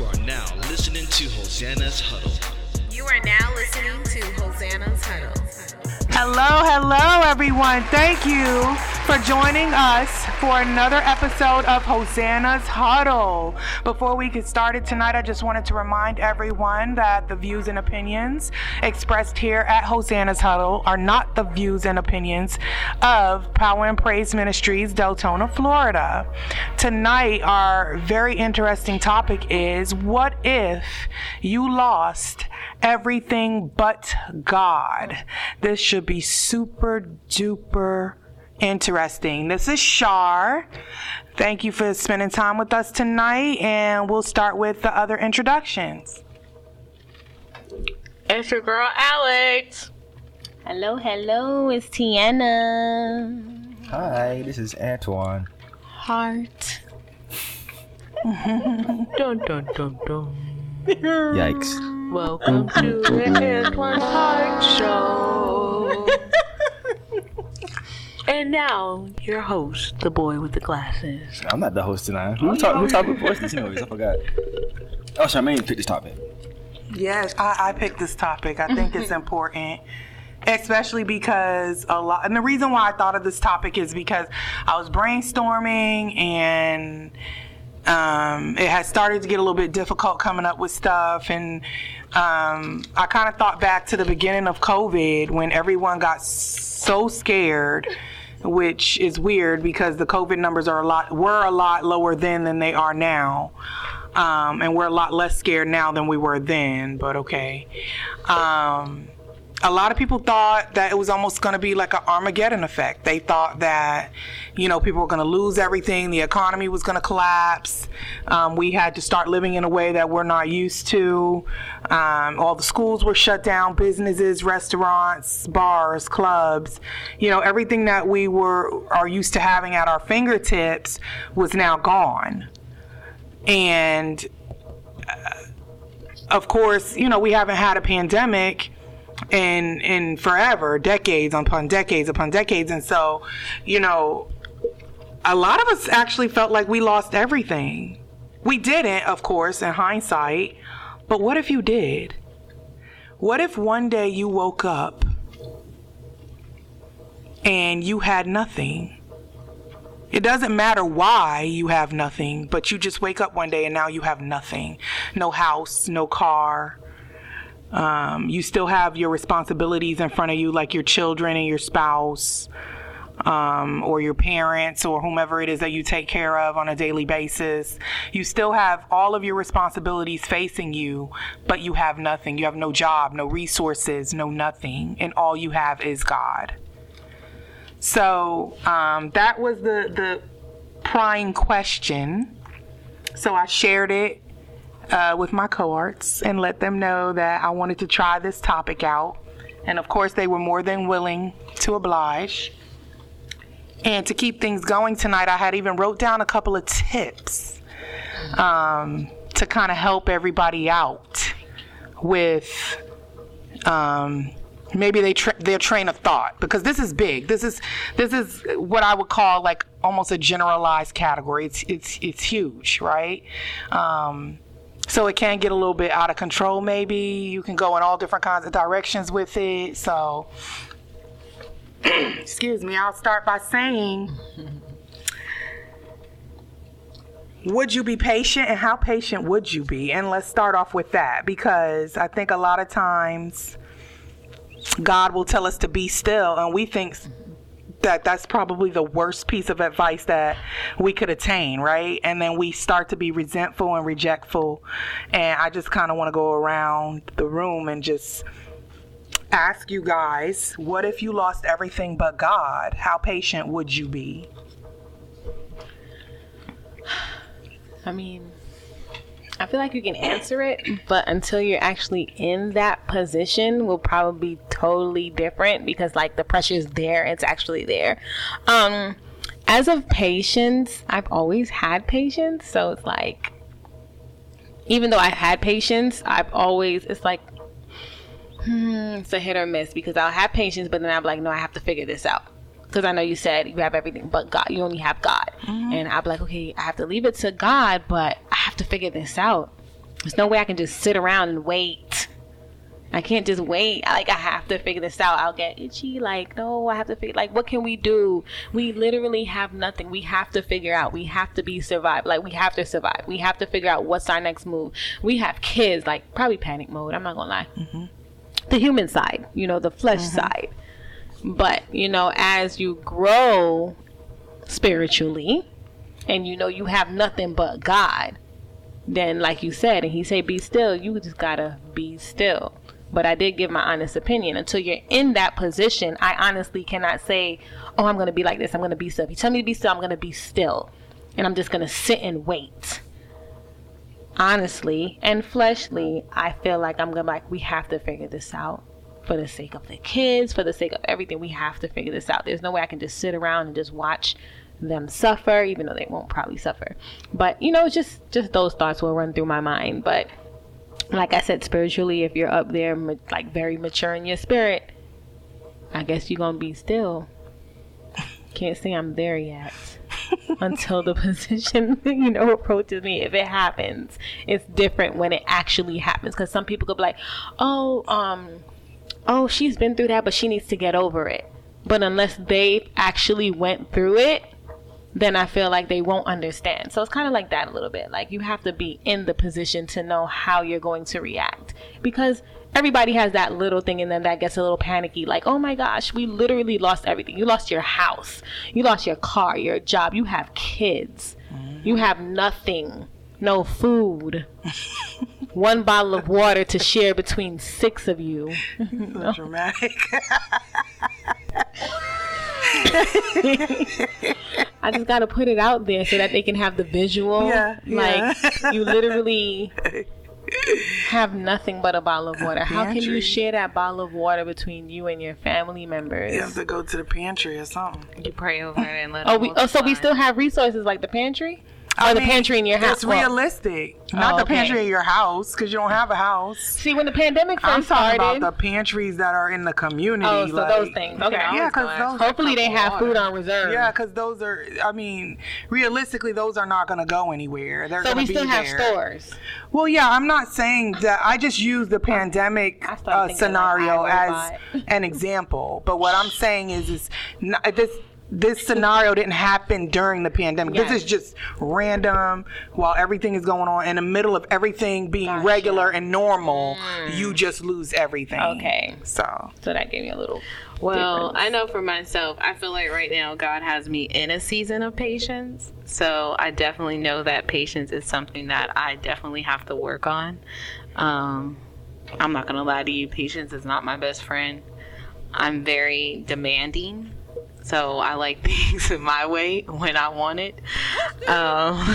You are now listening to Hosanna's Huddle. You are now listening to Hosanna's Huddle. Hello, hello, everyone. Thank you for joining us for another episode of Hosanna's Huddle. Before we get started tonight, I just wanted to remind everyone that the views and opinions expressed here at Hosanna's Huddle are not the views and opinions of Power and Praise Ministries, Deltona, Florida. Tonight, our very interesting topic is what if you lost everything but God? This should be super duper interesting. This is Shar. Thank you for spending time with us tonight, and we'll start with the other introductions. It's your girl Alex. Hello, hello, it's Tiana. Hi, this is Antoine. Heart. dun dun dun dun. Yikes. Welcome to the Antoine Heart Show. and now, your host, the boy with the glasses. I'm not the host tonight. Who talk? Who talk with voices anyways? I forgot. Oh, Charmaine picked this topic. Yes, I, I picked this topic. I think it's important. Especially because a lot, and the reason why I thought of this topic is because I was brainstorming and um, it had started to get a little bit difficult coming up with stuff. And um, I kind of thought back to the beginning of COVID when everyone got so scared, which is weird because the COVID numbers are a lot were a lot lower then than they are now. Um, and we're a lot less scared now than we were then, but okay. A lot of people thought that it was almost going to be like an Armageddon effect. They thought that, you know, people were going to lose everything, the economy was going to collapse. Um, we had to start living in a way that we're not used to. Um, all the schools were shut down, businesses, restaurants, bars, clubs. You know, everything that we were are used to having at our fingertips was now gone. And uh, of course, you know, we haven't had a pandemic in in forever, decades upon decades upon decades, and so, you know, a lot of us actually felt like we lost everything. We didn't, of course, in hindsight, but what if you did? What if one day you woke up and you had nothing? It doesn't matter why you have nothing, but you just wake up one day and now you have nothing. No house, no car, um, you still have your responsibilities in front of you, like your children and your spouse, um, or your parents, or whomever it is that you take care of on a daily basis. You still have all of your responsibilities facing you, but you have nothing. You have no job, no resources, no nothing, and all you have is God. So um, that was the the prime question. So I shared it uh, with my cohorts and let them know that I wanted to try this topic out. And of course, they were more than willing to oblige. And to keep things going tonight, I had even wrote down a couple of tips um, to kind of help everybody out with um, maybe they tra- their train of thought because this is big. This is this is what I would call like almost a generalized category. It's it's it's huge, right? Um, so it can get a little bit out of control maybe. You can go in all different kinds of directions with it. So excuse me i'll start by saying would you be patient and how patient would you be? And let's start off with that because i think a lot of times god will tell us to be still and we think that that's probably the worst piece of advice that we could attain, right? And then we start to be resentful and rejectful. And I just kind of want to go around the room and just ask you guys what if you lost everything but God? How patient would you be? I mean, I feel like you can answer it, but until you're actually in that position, will probably be totally different because like the pressure is there, it's actually there. Um, as of patience, I've always had patience, so it's like even though I've had patience, I've always it's like hmm, it's a hit or miss because I'll have patience, but then I'm like, no, I have to figure this out because I know you said you have everything but God. You only have God. Mm-hmm. And I'm like, okay, I have to leave it to God, but I have to figure this out. There's no way I can just sit around and wait. I can't just wait. Like I have to figure this out. I'll get itchy. Like no, I have to figure. Like what can we do? We literally have nothing. We have to figure out. We have to be survived. Like we have to survive. We have to figure out what's our next move. We have kids. Like probably panic mode. I'm not gonna lie. The human side, you know, the flesh side. But you know, as you grow spiritually, and you know you have nothing but God, then like you said, and he say be still, you just gotta be still. But I did give my honest opinion. Until you're in that position, I honestly cannot say, Oh, I'm gonna be like this, I'm gonna be still. If you tell me to be still, I'm gonna be still. And I'm just gonna sit and wait. Honestly and fleshly, I feel like I'm gonna like we have to figure this out. For the sake of the kids, for the sake of everything, we have to figure this out. There's no way I can just sit around and just watch them suffer, even though they won't probably suffer. But you know, just just those thoughts will run through my mind. But like I said, spiritually, if you're up there, like very mature in your spirit, I guess you're gonna be still. Can't say I'm there yet until the position, you know, approaches me. If it happens, it's different when it actually happens. Because some people could be like, "Oh, um, oh, she's been through that, but she needs to get over it." But unless they actually went through it, then I feel like they won't understand. So it's kind of like that a little bit. Like you have to be in the position to know how you're going to react because everybody has that little thing in them that gets a little panicky. Like, oh my gosh, we literally lost everything. You lost your house, you lost your car, your job, you have kids, you have nothing, no food. One bottle of water to share between six of you. So dramatic. I just gotta put it out there so that they can have the visual. Yeah, like you literally have nothing but a bottle of water. How can you share that bottle of water between you and your family members? you have to go to the pantry or something. You pray over it and let Oh, it we oh, so we still have resources like the pantry, or I the pantry in your house. It's Well, realistic. Not Oh, the okay. pantry in your house because you don't have a house. see, when the pandemic 1st I'm talking started, about the pantries that are in the community. oh, so like- those things. Okay, Yeah, because those. hopefully they have food on reserve. Yeah, because those are. I mean, realistically, those are not going to go anywhere. They're So going we to be still have there. stores. Well, yeah, I'm not saying that. I just use the pandemic uh, scenario like as an example. But what I'm saying is, is not, this this scenario didn't happen during the pandemic. Yes. This is just random while everything is going on. In the middle of everything being Gotcha. regular and normal, you just lose everything. Okay, So so that gave me a little. Well, difference. I know for myself, I feel like right now God has me in a season of patience. So I definitely know that patience is something that I definitely have to work on. Um, I'm not going to lie to you, patience is not my best friend. I'm very demanding. So I like things in my way when I want it. Um,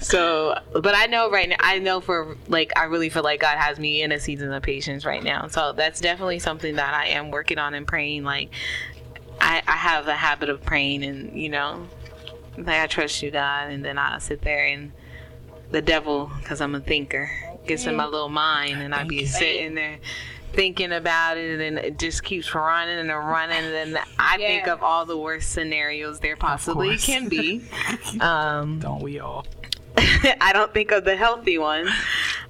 so, but I know right now, I know for like, I really feel like God has me in a season of patience right now. So that's definitely something that I am working on and praying. Like, I, I have a habit of praying and, you know, like I trust you, God. And then I sit there and the devil, because I'm a thinker, gets in my little mind and I be sitting there thinking about it and it just keeps running and running and then I think of all the worst scenarios there possibly can be. Um, don't we all? I don't think of the healthy one.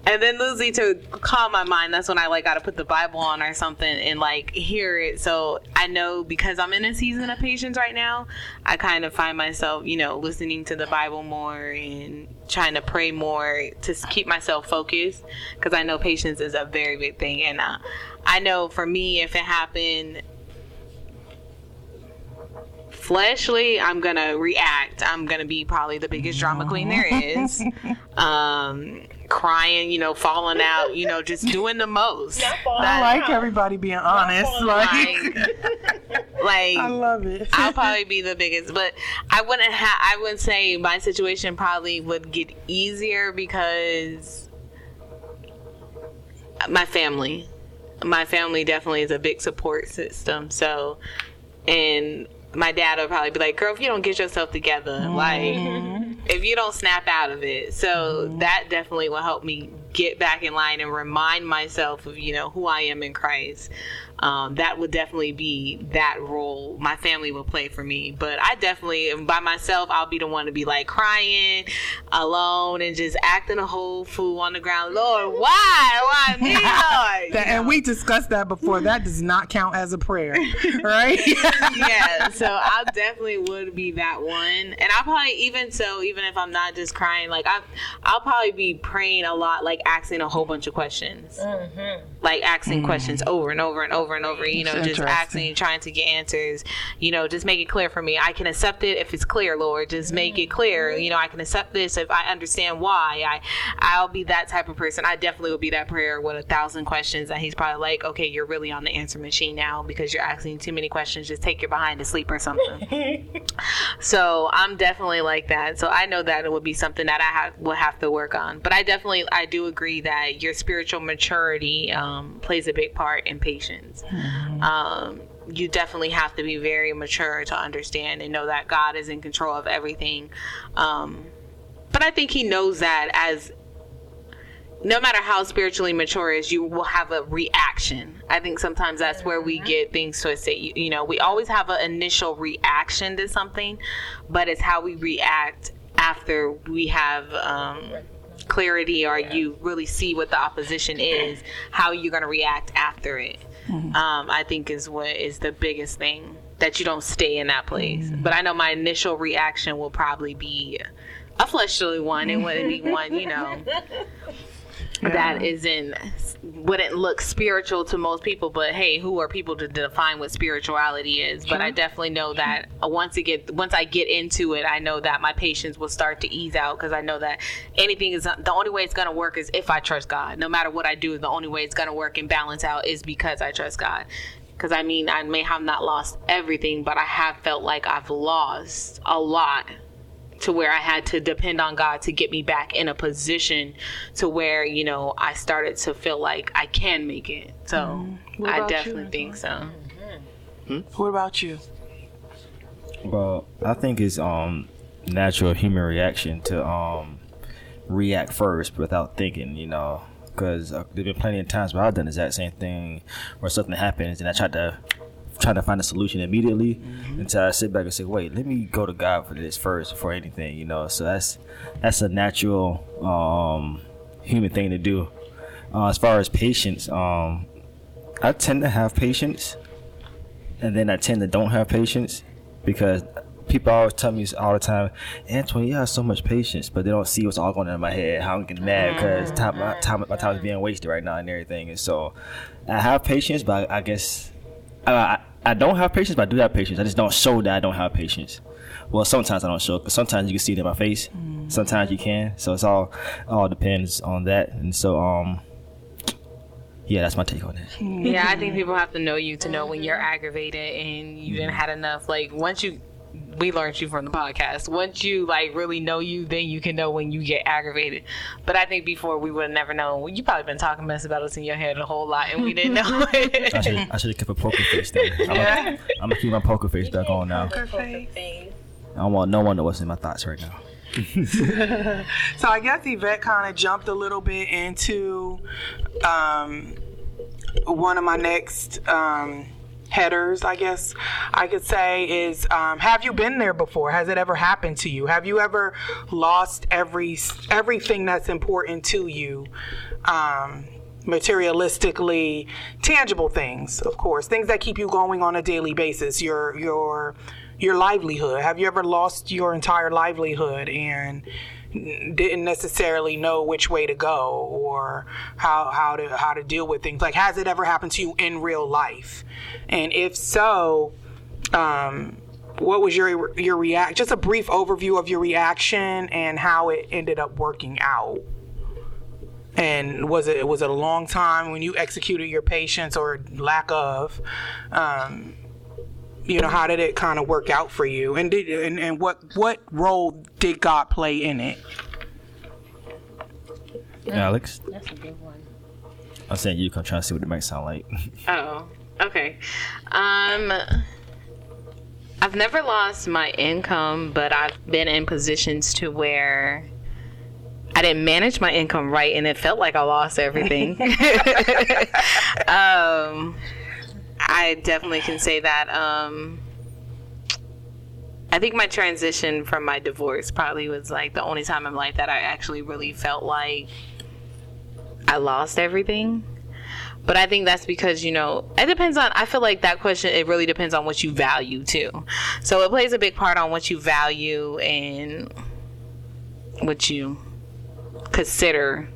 And then Lucy to calm my mind, that's when I like gotta put the Bible on or something and like hear it. So I know because I'm in a season of patience right now, I kind of find myself, you know, listening to the Bible more and trying to pray more to keep myself focused because I know patience is a very big thing. And uh, I know for me, if it happened fleshly, I'm gonna react. I'm gonna be probably the biggest drama queen there is. Um, crying, you know, falling out, you know, just doing the most. I like everybody being honest. Like, Like, I love it. I'll probably be the biggest, but I wouldn't have. I would say my situation probably would get easier because my family, my family definitely is a big support system. So, and my dad will probably be like, "Girl, if you don't get yourself together, mm-hmm. like, if you don't snap out of it." So mm-hmm. that definitely will help me get back in line and remind myself of you know who I am in Christ. Um, that would definitely be that role my family would play for me. But I definitely, by myself, I'll be the one to be like crying alone and just acting a whole fool on the ground. Lord, why? Why me, Lord? That- and we discussed that before. That does not count as a prayer, right? yeah, so I definitely would be that one, and I probably even so, even if I'm not just crying, like I, I'll probably be praying a lot, like asking a whole bunch of questions, like asking questions over and over and over and over. You know, That's just asking, trying to get answers. You know, just make it clear for me. I can accept it if it's clear, Lord. Just make it clear. You know, I can accept this if I understand why. I, I'll be that type of person. I definitely will be that prayer with a thousand questions, and he's probably like, okay, you're really on the answer machine now because you're asking too many questions. Just take your behind to sleep or something. so I'm definitely like that. So I know that it would be something that I have, will have to work on. But I definitely, I do agree that your spiritual maturity um, plays a big part in patience. Um, you definitely have to be very mature to understand and know that God is in control of everything. Um, but I think He knows that as no matter how spiritually mature is, you will have a reaction. I think sometimes that's where we get things twisted. You, you know, we always have an initial reaction to something, but it's how we react after we have um, clarity or you really see what the opposition is, how you're going to react after it. Um, I think is what is the biggest thing that you don't stay in that place. But I know my initial reaction will probably be a fleshly one. It wouldn't be one, you know that isn't wouldn't look spiritual to most people but hey who are people to define what spirituality is? But i definitely know that once it get once i get into it i know that my patience will start to ease out because i know that anything is the only way it's going to work is if i trust god. No matter what i do the only way it's going to work and balance out is because i trust god. Because i mean i may have not lost everything but i have felt like i've lost a lot to where I had to depend on God to get me back in a position to where, you know, I started to feel like I can make it. So Mm-hmm. I about you, definitely think so. what about you? Well, I think it's um natural human reaction to um react first without thinking, you know, because uh, there've been plenty of times where I've done the exact same thing, where something happens and I tried to try to find a solution immediately until I sit back and say, wait, let me go to God for this first before anything, you know. So that's that's a natural um human thing to do. Uh, as far as patience, um, I tend to have patience, and then I tend to don't have patience because people always tell me all the time, Antoine, you have so much patience, but they don't see what's all going on in my head. How I'm getting mad because time, my time, my time is being wasted right now and everything. And so, I have patience, but I, I guess I, I, I don't have patience, but I do have patience. I just don't show that I don't have patience. Well, sometimes I don't show because sometimes you can see it in my face. Sometimes you can. So it's all all depends on that. And so, um, yeah, that's my take on it. Yeah, I think people have to know you to know when you're aggravated and you didn't had enough. Like once you, we learned you from the podcast. Once you like really know you, then you can know when you get aggravated. But I think before we would have never known. Well, you probably been talking mess about us in your head a whole lot, and we didn't know I it. should I should have kept a poker face then. I'm gonna I'm gonna keep my poker face back on now. I don't want no one to know what's in my thoughts right now. So I guess Yvette kind of jumped a little bit into um, one of my next um, headers, I guess I could say, is um, Have you been there before? Has it ever happened to you? Have you ever lost every everything that's important to you? Um, materialistically tangible things of course things that keep you going on a daily basis your your your livelihood have you ever lost your entire livelihood and didn't necessarily know which way to go or how how to how to deal with things. Like has it ever happened to you in real life? And if so um what was your your react just a brief overview of your reaction and how it ended up working out. And was it was it a long time when you executed your patience or lack of? Um, you know how did it kind of work out for you and did and, and what what role did god play in it Alex, That's a good one. I'm saying you. 'cause I'm trying to see what it might sound like. Oh, okay. Um, I've never lost my income, but I've been in positions to where I didn't manage my income right, and it felt like I lost everything. um, I definitely can say that. Um, I think my transition from my divorce probably was like the only time in life that I actually really felt like I lost everything. But I think that's because, you know, it depends on, I feel like that question, it really depends on what you value too. So it plays a big part on what you value and what you consider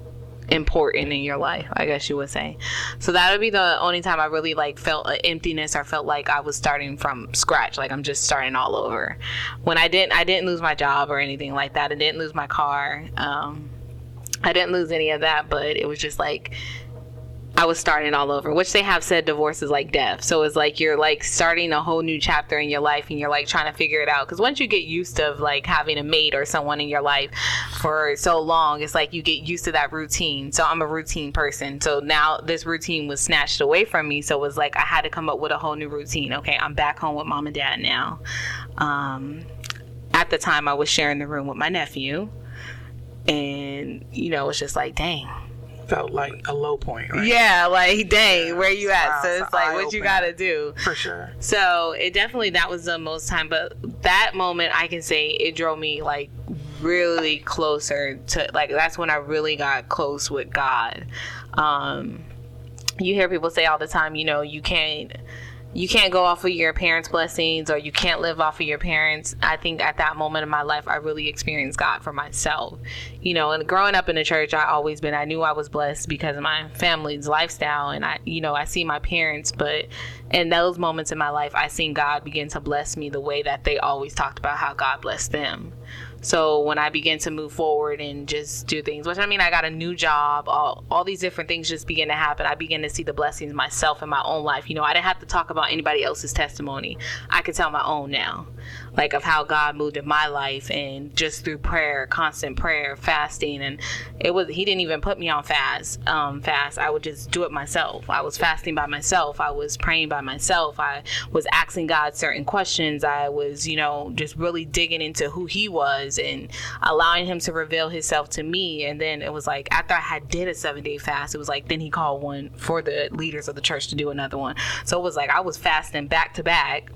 important in your life, I guess you would say. So that would be the only time I really like felt an emptiness or felt like I was starting from scratch, like I'm just starting all over. When I didn't, I didn't lose my job or anything like that. I didn't lose my car. Um, I didn't lose any of that, but it was just like I was starting all over, which they have said divorce is like death. So it's like you're like starting a whole new chapter in your life and you're like trying to figure it out. Because once you get used to like having a mate or someone in your life for so long, it's like you get used to that routine. So I'm a routine person. So now this routine was snatched away from me. So it was like I had to come up with a whole new routine. Okay, I'm back home with mom and dad now. Um, at the time, I was sharing the room with my nephew. And, you know, it's just like, dang, Felt like a low point, right? yeah, like dang, where you at? Wow, so it's it's like what you gotta do. For sure. So it definitely that was the most time, but that moment I can say it drove me like really closer to like that's when I really got close with God. Um, you hear people say all the time, you know, you can't you can't go off of your parents' blessings or you can't live off of your parents. I think at that moment in my life, I really experienced God for myself. You know, and growing up in the church, I always been, I knew I was blessed because of my family's lifestyle. And I, you know, I see my parents, but in those moments in my life, I seen God begin to bless me the way that they always talked about how God blessed them. So when I began to move forward and just do things, which I mean, I got a new job, all, all these different things just begin to happen. I begin to see the blessings myself in my own life. You know, I didn't have to talk about anybody else's testimony. I could tell my own now, like of how God moved in my life and just through prayer, constant prayer, fasting. And it was, he didn't even put me on fast, um, fast. I would just do it myself. I was fasting by myself. I was praying by myself. I was asking God certain questions. I was, you know, just really digging into who he was and allowing him to reveal himself to me. And then it was like after I had did a seven day fast, it was like then he called one for the leaders of the church to do another one. So it was like I was fasting back to back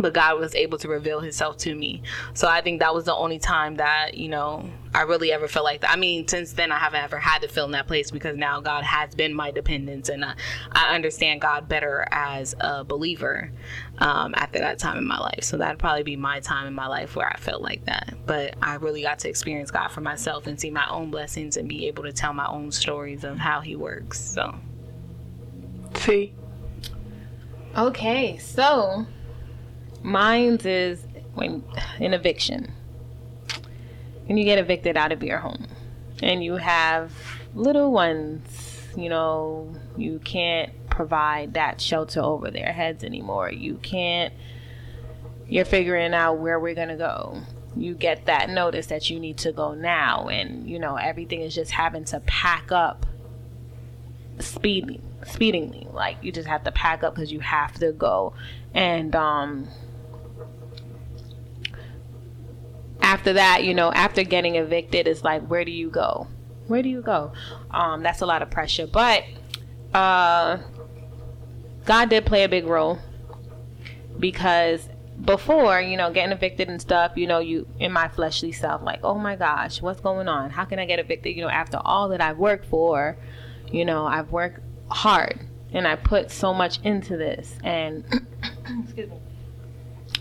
but God was able to reveal himself to me. So I think that was the only time that, you know, I really ever felt like that. I mean, since then I haven't ever had to feel in that place because now God has been my dependence and I, I understand God better as a believer um, after that time in my life. So that'd probably be my time in my life where I felt like that. But I really got to experience God for myself and see my own blessings and be able to tell my own stories of how he works. So See? Okay, so mine's is when an eviction. When you get evicted out of your home and you have little ones, you know, you can't provide that shelter over their heads anymore. You can't, you're figuring out where we're going to go. You get that notice that you need to go now, and you know, everything is just having to pack up speeding speedingly like you just have to pack up because you have to go and um after that you know after getting evicted it's like where do you go? Where do you go? Um that's a lot of pressure but uh god did play a big role because before you know getting evicted and stuff you know you in my fleshly self like oh my gosh what's going on? How can i get evicted you know after all that i've worked for? You know i've worked hard and i put so much into this and excuse me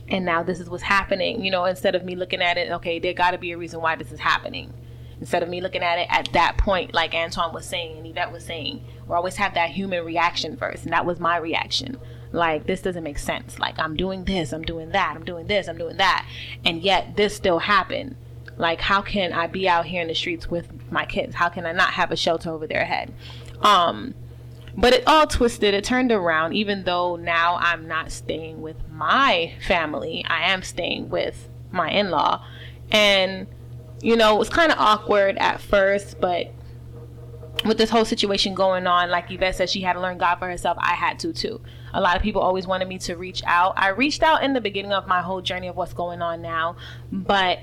and now this is what's happening you know instead of me looking at it okay there got to be a reason why this is happening. Instead of me looking at it at that point like antoine was saying and yvette was saying we always have that human reaction first and that was my reaction. Like this doesn't make sense. Like i'm doing this i'm doing that i'm doing this i'm doing that. And yet this still happened. Like how can i be out here in the streets with my kids? How can i not have a shelter over their head? Um but it all twisted. It turned around even though now i'm not staying with my family. I am staying with my in-law. And you know it was kind of awkward at first but with this whole situation going on like yvette said she had to learn god for herself. I had to too. A lot of people always wanted me to reach out. I reached out in the beginning of my whole journey of what's going on now but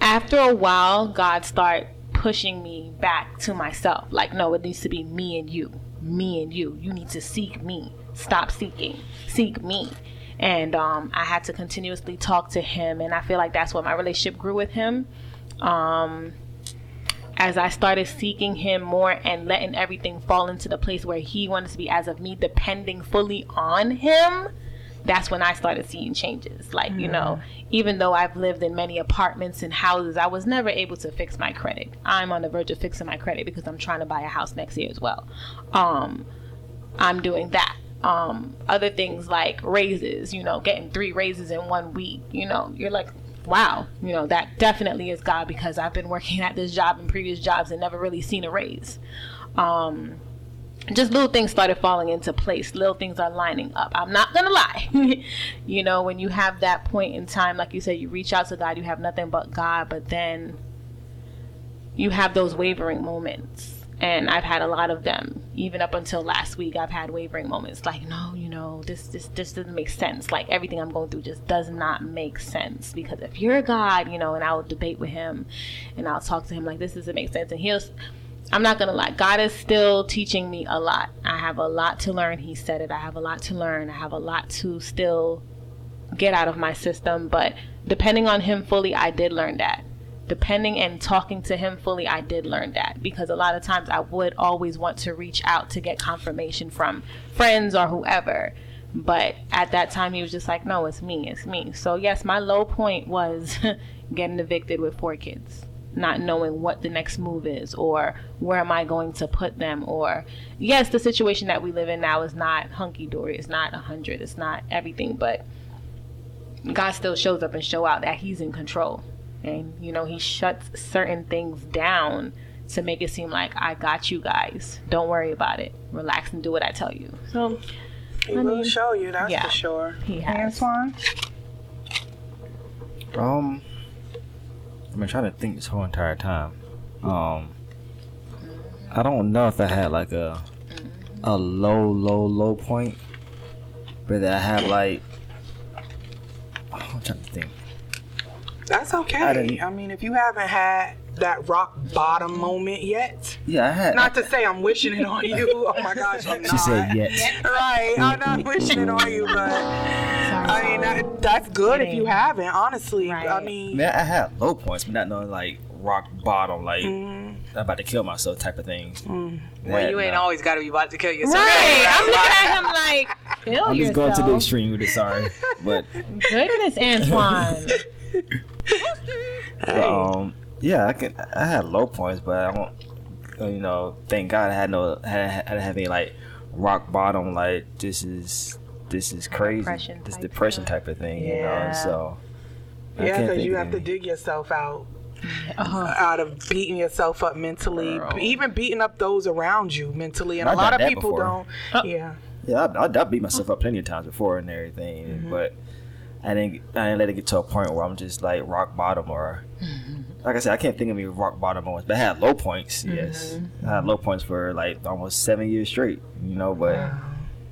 after a while god started pushing me back to myself. Like, no, it needs to be me and you, me and you. You need to seek me. Stop seeking, seek me. And um, I had to continuously talk to him, and I feel like that's what my relationship grew with him. Um, as I started seeking him more and letting everything fall into the place where he wanted to be, as of me depending fully on him, that's when I started seeing changes. Like, you know, even though I've lived in many apartments and houses, I was never able to fix my credit. I'm on the verge of fixing my credit because I'm trying to buy a house next year as well. Um, I'm doing that. Um, other things like raises, you know, getting three raises in one week, you know, you're like, wow, you know, that definitely is God because I've been working at this job and previous jobs and never really seen a raise. Um, just little things started falling into place. Little things are lining up. I'm not gonna lie. you know, when you have that point in time, like you said, you reach out to God, you have nothing but God, but then you have those wavering moments. And I've had a lot of them. Even up until last week, I've had wavering moments. Like, no, you know, this this this doesn't make sense. Like everything I'm going through just does not make sense. Because if you're God, you know, and I'll debate with him, and I'll talk to him like this doesn't make sense, and he'll I'm not gonna lie, God is still teaching me a lot. I have a lot to learn. He said it. I have a lot to learn. I have a lot to still get out of my system. But depending on Him fully, I did learn that. Depending and talking to Him fully, I did learn that. Because a lot of times I would always want to reach out to get confirmation from friends or whoever. But at that time, He was just like, no, it's me, it's me. So, yes, my low point was getting evicted with four kids not knowing what the next move is or where am I going to put them or yes the situation that we live in now is not hunky dory it's not a hundred it's not everything but God still shows up and show out that he's in control and you know he shuts certain things down to make it seem like I got you guys don't worry about it relax and do what I tell you so He will show you, that's yeah. for sure. He has. Antoine? Um, I've been trying to think this whole entire time. Um, I don't know if I had like a a low, low, low point, but that I had like I'm trying to think. That's okay. didn't- I mean, if you haven't had that rock bottom moment yet, Yeah, I had. not to say I'm wishing it on you. Oh my gosh, I'm not. she said yes. Right, I'm not wishing it on you, but I mean that, that's good if you haven't. Honestly, I mean, Man, I had low points, but not knowing like rock bottom, like Mm. I'm about to kill myself type of things. Well, you ain't always got to be about to kill yourself. right I'm looking at him like kill I'm just yourself going to the extreme with it. Sorry, but goodness Antoine But, um, yeah, I can. I had low points, but I don't. uh, You know, thank God I had no. Had, had didn't have any like rock bottom. Like this is this is crazy. Depression this type depression type of thing. You know, Yeah. and so. I yeah, can't because you of have to dig yourself out. Uh-huh. Out of beating yourself up mentally, Girl. even beating up those around you mentally, and a I've lot of people before. don't. Yeah, Yeah, I, I, I beat myself up plenty of times before and everything, Mm-hmm. but I didn't. I didn't let it get to a point where I'm just like rock bottom or. Like I said, I can't think of any rock bottom moments, but I had low points. Mm-hmm. Yes, Mm-hmm. I had low points for like almost seven years straight. You know, but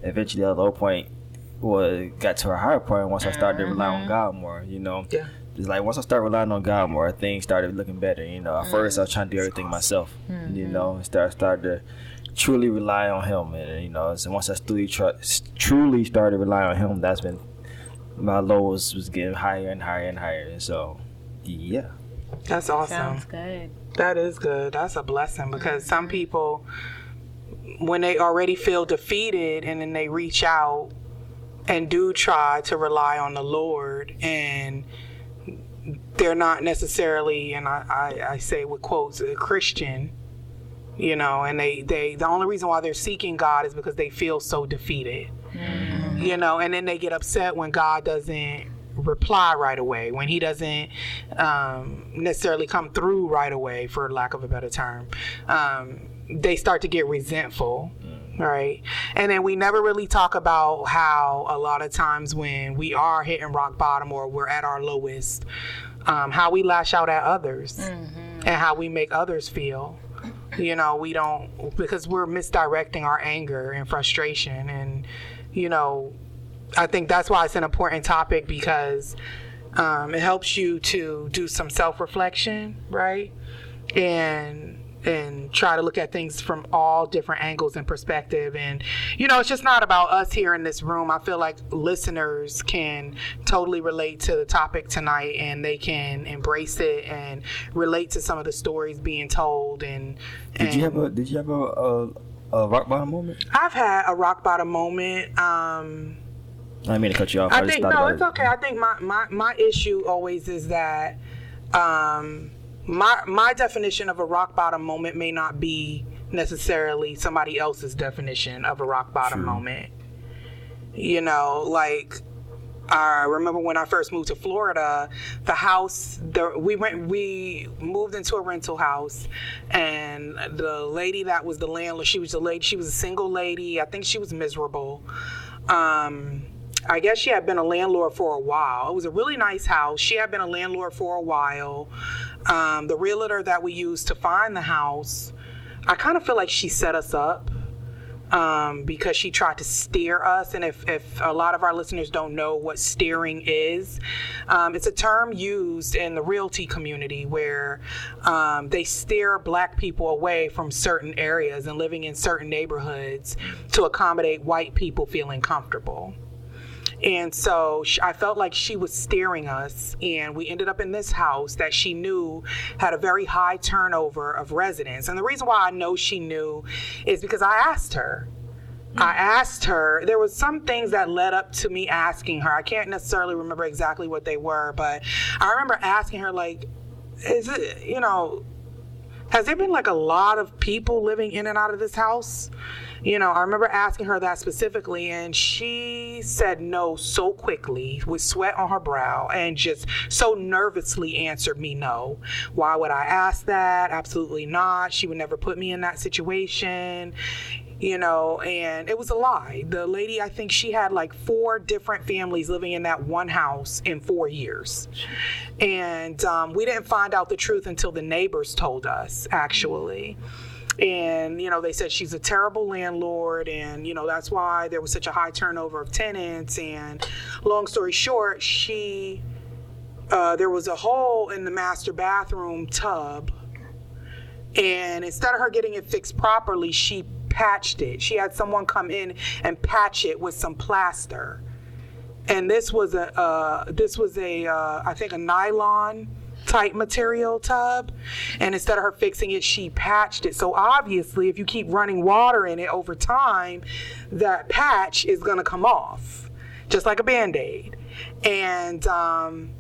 eventually the low point was got to a higher point once I started to rely on mm-hmm. God more. You know, Yeah. it's like once I started relying on God more, things started looking better. You know, at mm-hmm. first I was trying to do everything myself. You know, and start started to truly rely on Him, and you know, so once I truly tr- truly started relying on Him, that's when my lows was getting higher and higher and higher. And so, yeah. That's awesome. sounds good That is good. That's a blessing because some people, when they already feel defeated and then they reach out and do try to rely on the Lord and they're not necessarily, and I, I, I say with quotes, a Christian, you know, and they, they, the only reason why they're seeking God is because they feel so defeated, mm. you know, and then they get upset when God doesn't reply right away, when He doesn't um, necessarily come through right away, for lack of a better term. Um, they start to get resentful. Right. And then we never really talk about how a lot of times when we are hitting rock bottom or we're at our lowest, um, how we lash out at others and how we make others feel. You know, we don't, because we're misdirecting our anger and frustration. And, you know, I think that's why it's an important topic because um, it helps you to do some self reflection, right? and and try to look at things from all different angles and perspective and you know it's just not about us here in this room i feel like listeners can totally relate to the topic tonight and they can embrace it and relate to some of the stories being told and, and Did you have a Did you have a, a, a rock bottom moment? i've had a rock bottom moment um I mean to cut you off. I, just think no, it's it. okay. I think my, my, my issue always is that um, my my definition of a rock bottom moment may not be necessarily somebody else's definition of a rock bottom True. moment. You know, like I remember when I first moved to Florida, the house the, we went we moved into a rental house and the lady that was the landlord, she was a lady, she was a single lady. I think she was miserable. Um I guess she had been a landlord for a while. It was a really nice house. She had been a landlord for a while. Um, the realtor that we used to find the house, I kind of feel like she set us up um, because she tried to steer us. And if, if a lot of our listeners don't know what steering is, um, it's a term used in the realty community where um, they steer black people away from certain areas and living in certain neighborhoods to accommodate white people feeling comfortable. And so sh- I felt like she was steering us, and we ended up in this house that she knew had a very high turnover of residents. And the reason why I know she knew is because I asked her. I mm. asked her, there was some things that led up to me asking her. I can't necessarily remember exactly what they were, but I remember asking her, like, is it, you know, has there been like a lot of people living in and out of this house? You know, I remember asking her that specifically, and she said no so quickly with sweat on her brow and just so nervously answered me no. Why would I ask that? Absolutely not. She would never put me in that situation. You know, and it was a lie. The lady, I think she had like four different families living in that one house in four years. And um, we didn't find out the truth until the neighbors told us, actually and you know they said she's a terrible landlord and you know that's why there was such a high turnover of tenants and long story short she uh, there was a hole in the master bathroom tub and instead of her getting it fixed properly she patched it. She had someone come in and patch it with some plaster. And this was a uh, this was a uh, I think a nylon type material tub. And instead of her fixing it she patched it. So obviously if you keep running water in it over time that patch is going to come off just like a band-aid. And um,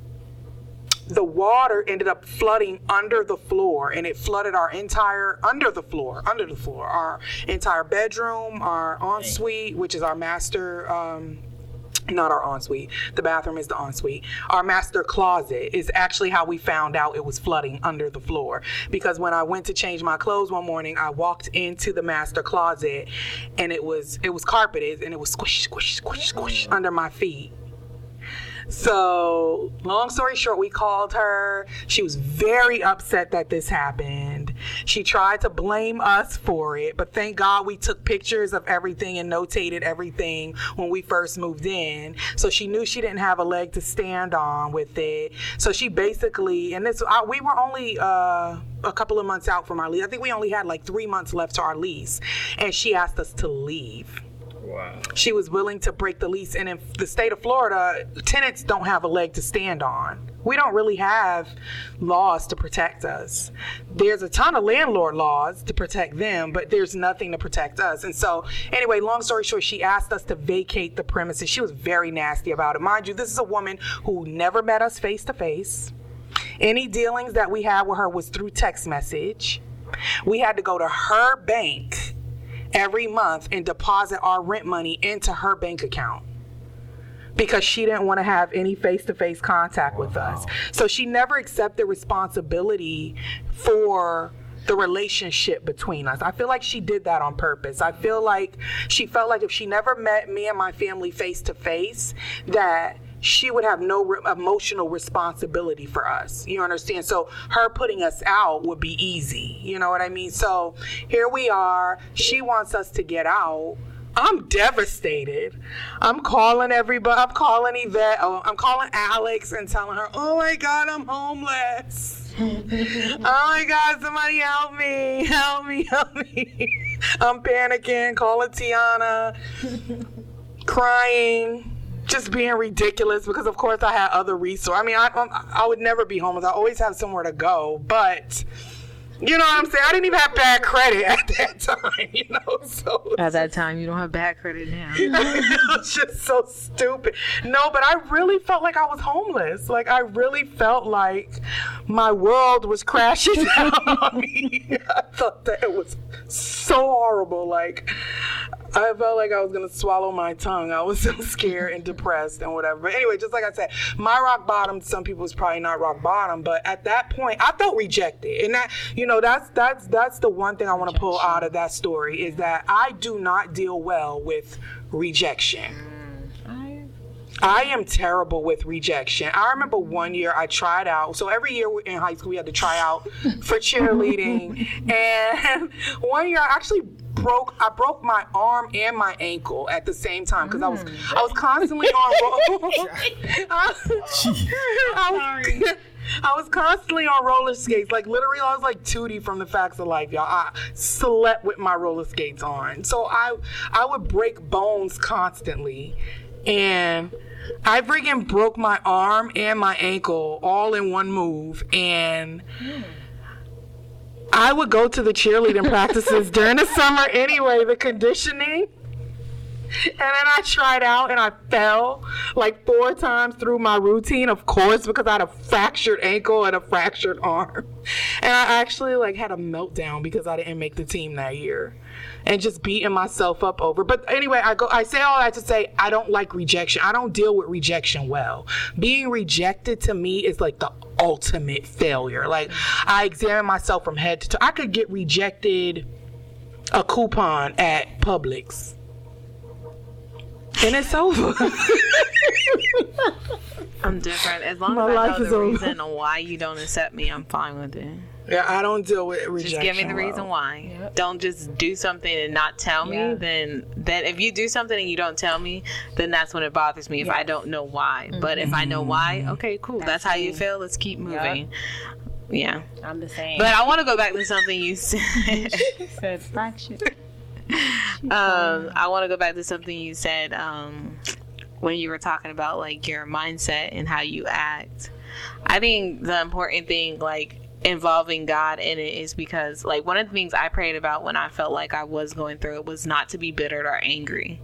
the water ended up flooding under the floor and it flooded our entire under the floor under the floor our entire bedroom our ensuite which is our master um, not our ensuite. The bathroom is the ensuite. Our master closet is actually how we found out it was flooding under the floor. Because when I went to change my clothes one morning, I walked into the master closet and it was it was carpeted and it was squish, squish, squish, squish under my feet. So, long story short, we called her. She was very upset that this happened. She tried to blame us for it, but thank God we took pictures of everything and notated everything when we first moved in. So she knew she didn't have a leg to stand on with it. So she basically, and this, I, we were only uh, a couple of months out from our lease. I think we only had like three months left to our lease, and she asked us to leave she was willing to break the lease. And in the state of Florida, tenants don't have a leg to stand on. We don't really have laws to protect us. There's a ton of landlord laws to protect them, but there's nothing to protect us. And so, anyway, long story short, she asked us to vacate the premises. She was very nasty about it. Mind you, this is a woman who never met us face to face. Any dealings that we had with her was through text message. We had to go to her bank every month and deposit our rent money into her bank account because she didn't want to have any face-to-face contact with us. So she never accepted responsibility for the relationship between us. I feel like she did that on purpose. I feel like she felt like if she never met me and my family face to face that she would have no re- emotional responsibility for us. You understand? So her putting us out would be easy. You know what I mean? So here we are. She wants us to get out. I'm devastated. I'm calling everybody. I'm calling Yvette. Oh, I'm calling Alex and telling her, "Oh my God, I'm homeless." oh my God, somebody help me. Help me, help me. I'm panicking, calling Tiana, crying. Just being ridiculous because, of course, I had other resources. I mean, I, I, I would never be homeless. I always have somewhere to go, but you know what I'm saying? I didn't even have bad credit at that time, you know. So At that time, you don't have bad credit now. it was just so stupid. No, but I really felt like I was homeless. Like I really felt like my world was crashing down on me. I thought that it was so horrible. Like I felt like I was gonna swallow my tongue. I was so scared and depressed and whatever. But anyway, just like I said, my rock bottom. to Some people is probably not rock bottom, but at that point, I felt rejected, and that you know that's that's that's the one thing I want to pull out of that story is that I do not deal well with rejection. Mm, I am terrible with rejection. I remember one year I tried out. So every year in high school we had to try out for cheerleading, and one year I actually broke. I broke my arm and my ankle at the same time because I was mm. I was constantly on roll. I, I was, I was constantly on roller skates. Like literally, I was like Tootie from the Facts of Life, y'all. I slept with my roller skates on, so I I would break bones constantly, and I freaking broke my arm and my ankle all in one move, and. Hmm. I would go to the cheerleading practices during the summer anyway, the conditioning. And then I tried out and I fell like four times through my routine, of course, because I had a fractured ankle and a fractured arm. And I actually like had a meltdown because I didn't make the team that year. And just beating myself up over. But anyway, I go I say all that to say I don't like rejection. I don't deal with rejection well. Being rejected to me is like the ultimate failure. Like I examine myself from head to toe. I could get rejected a coupon at Publix. And it's over. I'm different. As long My as I life know is the over. reason why you don't accept me, I'm fine with it. yeah, I don't deal with rejection. Just give me the reason well. why. Don't just do something and not tell me. Yeah. Then, then if you do something and you don't tell me, then that's when it bothers me. If I don't know why, but if I know why, mm-hmm. okay, cool. That's, how you feel. Let's keep moving. Yeah. I'm the same. But I want to go back to something you said. said fractured. um, I want to go back to something you said um, when you were talking about like your mindset and how you act. I think the important thing, like involving God in it, is because like one of the things I prayed about when I felt like I was going through it was not to be bitter or angry.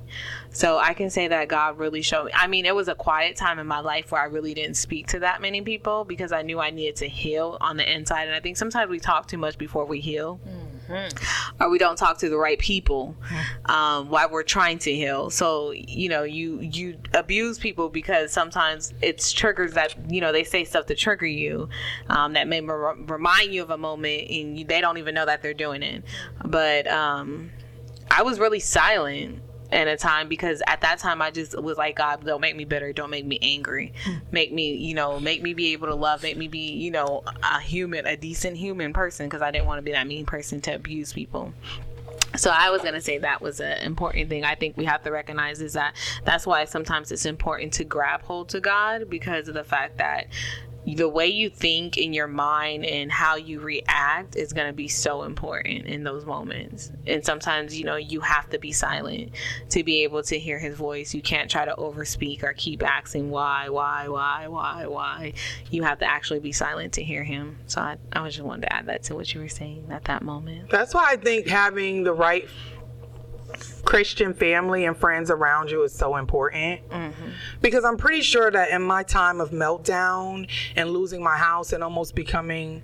So I can say that God really showed me. I mean, it was a quiet time in my life where I really didn't speak to that many people because I knew I needed to heal on the inside. And I think sometimes we talk too much before we heal or we don't talk to the right people um, while we're trying to heal. So you know, you you abuse people because sometimes it's triggers that you know they say stuff to trigger you um, that may mer- remind you of a moment, and you, they don't even know that they're doing it. But um, I was really silent at a time because at that time I just was like, God, don't make me bitter, don't make me angry, make me, you know, make me be able to love, make me be, you know, a human, a decent human person because I didn't want to be that mean person to abuse people. So I was gonna say that was an important thing. I think we have to recognize is that that's why sometimes it's important to grab hold to God because of the fact that the way you think in your mind and how you react is going to be so important in those moments. And sometimes, you know, you have to be silent to be able to hear his voice. You can't try to overspeak or keep asking why, why, why, why, why. You have to actually be silent to hear him. So I, I just wanted to add that to what you were saying at that moment. That's why I think having the right Christian family and friends around you is so important. Mm-hmm. Because I'm pretty sure that in my time of meltdown and losing my house and almost becoming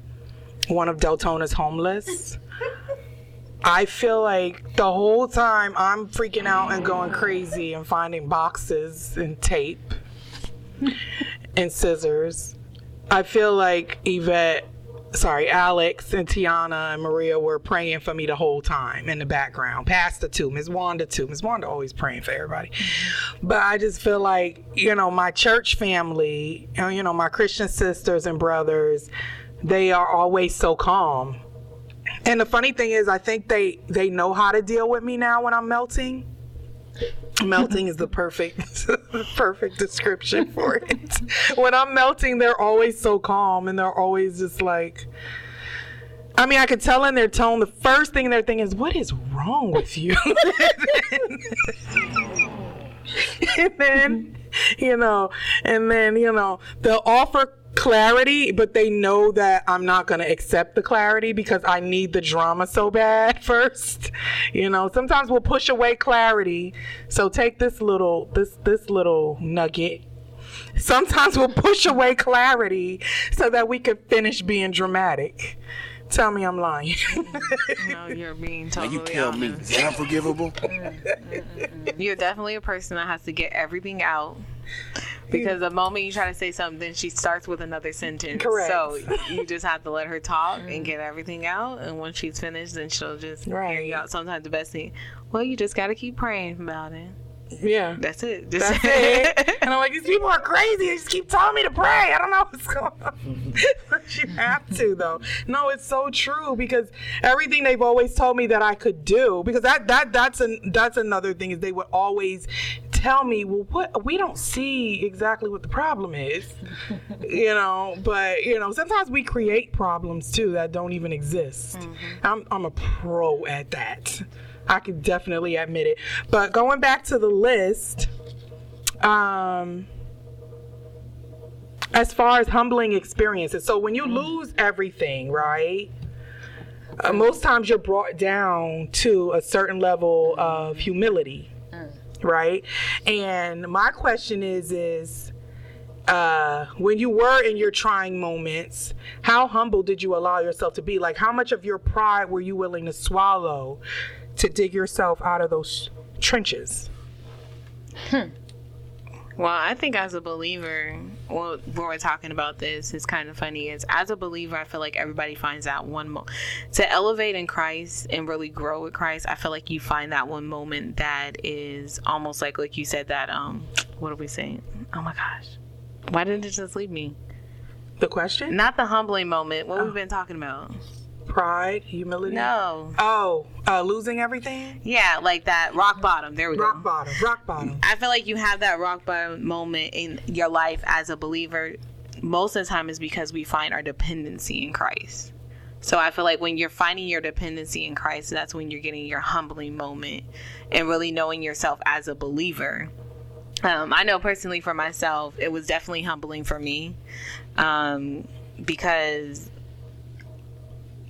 one of Deltona's homeless, I feel like the whole time I'm freaking out and going crazy and finding boxes and tape and scissors. I feel like Yvette sorry, Alex and Tiana and Maria were praying for me the whole time in the background. Pastor too, Miss Wanda too. Miss Wanda always praying for everybody. But I just feel like, you know, my church family, and, you know, my Christian sisters and brothers, they are always so calm. And the funny thing is I think they they know how to deal with me now when I'm melting. Melting is the perfect perfect description for it. When I'm melting, they're always so calm and they're always just like I mean, I could tell in their tone. The first thing they're thinking is, "What is wrong with you?" and then, you know, and then you know, they'll offer clarity, but they know that I'm not going to accept the clarity because I need the drama so bad first. You know, sometimes we'll push away clarity. So take this little this this little nugget. Sometimes we'll push away clarity so that we can finish being dramatic. Tell me I'm lying. No, you're being Now totally you tell me, is that unforgivable? You're definitely a person that has to get everything out. Because the moment you try to say something, then she starts with another sentence. Correct. So you just have to let her talk and mm. get everything out. And once she's finished, then she'll just hear Right. you out. Sometimes the best thing, well, you just got to keep praying about it. Yeah. That's it. Just That's it. And I'm like, these people are crazy. They just keep telling me to pray. I don't know what's going on. but you have to, though. No, it's so true because everything they've always told me that I could do, because that that that's an that's another thing is they would always tell me, well, what we don't see exactly what the problem is, you know. But you know, sometimes we create problems too that don't even exist. Mm-hmm. I'm I'm a pro at that. I can definitely admit it. But going back to the list, um, as far as humbling experiences, so when you lose everything, right? Uh, most times you're brought down to a certain level of humility, right? And my question is, is uh, when you were in your trying moments, how humble did you allow yourself to be? Like, how much of your pride were you willing to swallow to dig yourself out of those trenches? Hmm. Well, I think as a believer, well, when we're talking about this, it's kind of funny. Is as a believer, I feel like everybody finds that one mo- to elevate in Christ and really grow with Christ. I feel like you find that one moment that is almost like, like you said, that um, what are we saying? Oh my gosh, why didn't it just leave me? The question? Not the humbling moment. What we've been talking about? Pride, humility. No. Oh, uh, losing everything. Yeah, like that rock bottom. There we Rock go. Rock bottom. Rock bottom. I feel like you have that rock bottom moment in your life as a believer. Most of the time is because we find our dependency in Christ. So I feel like when you're finding your dependency in Christ, that's when you're getting your humbling moment and really knowing yourself as a believer. Um, I know personally for myself, it was definitely humbling for me um, because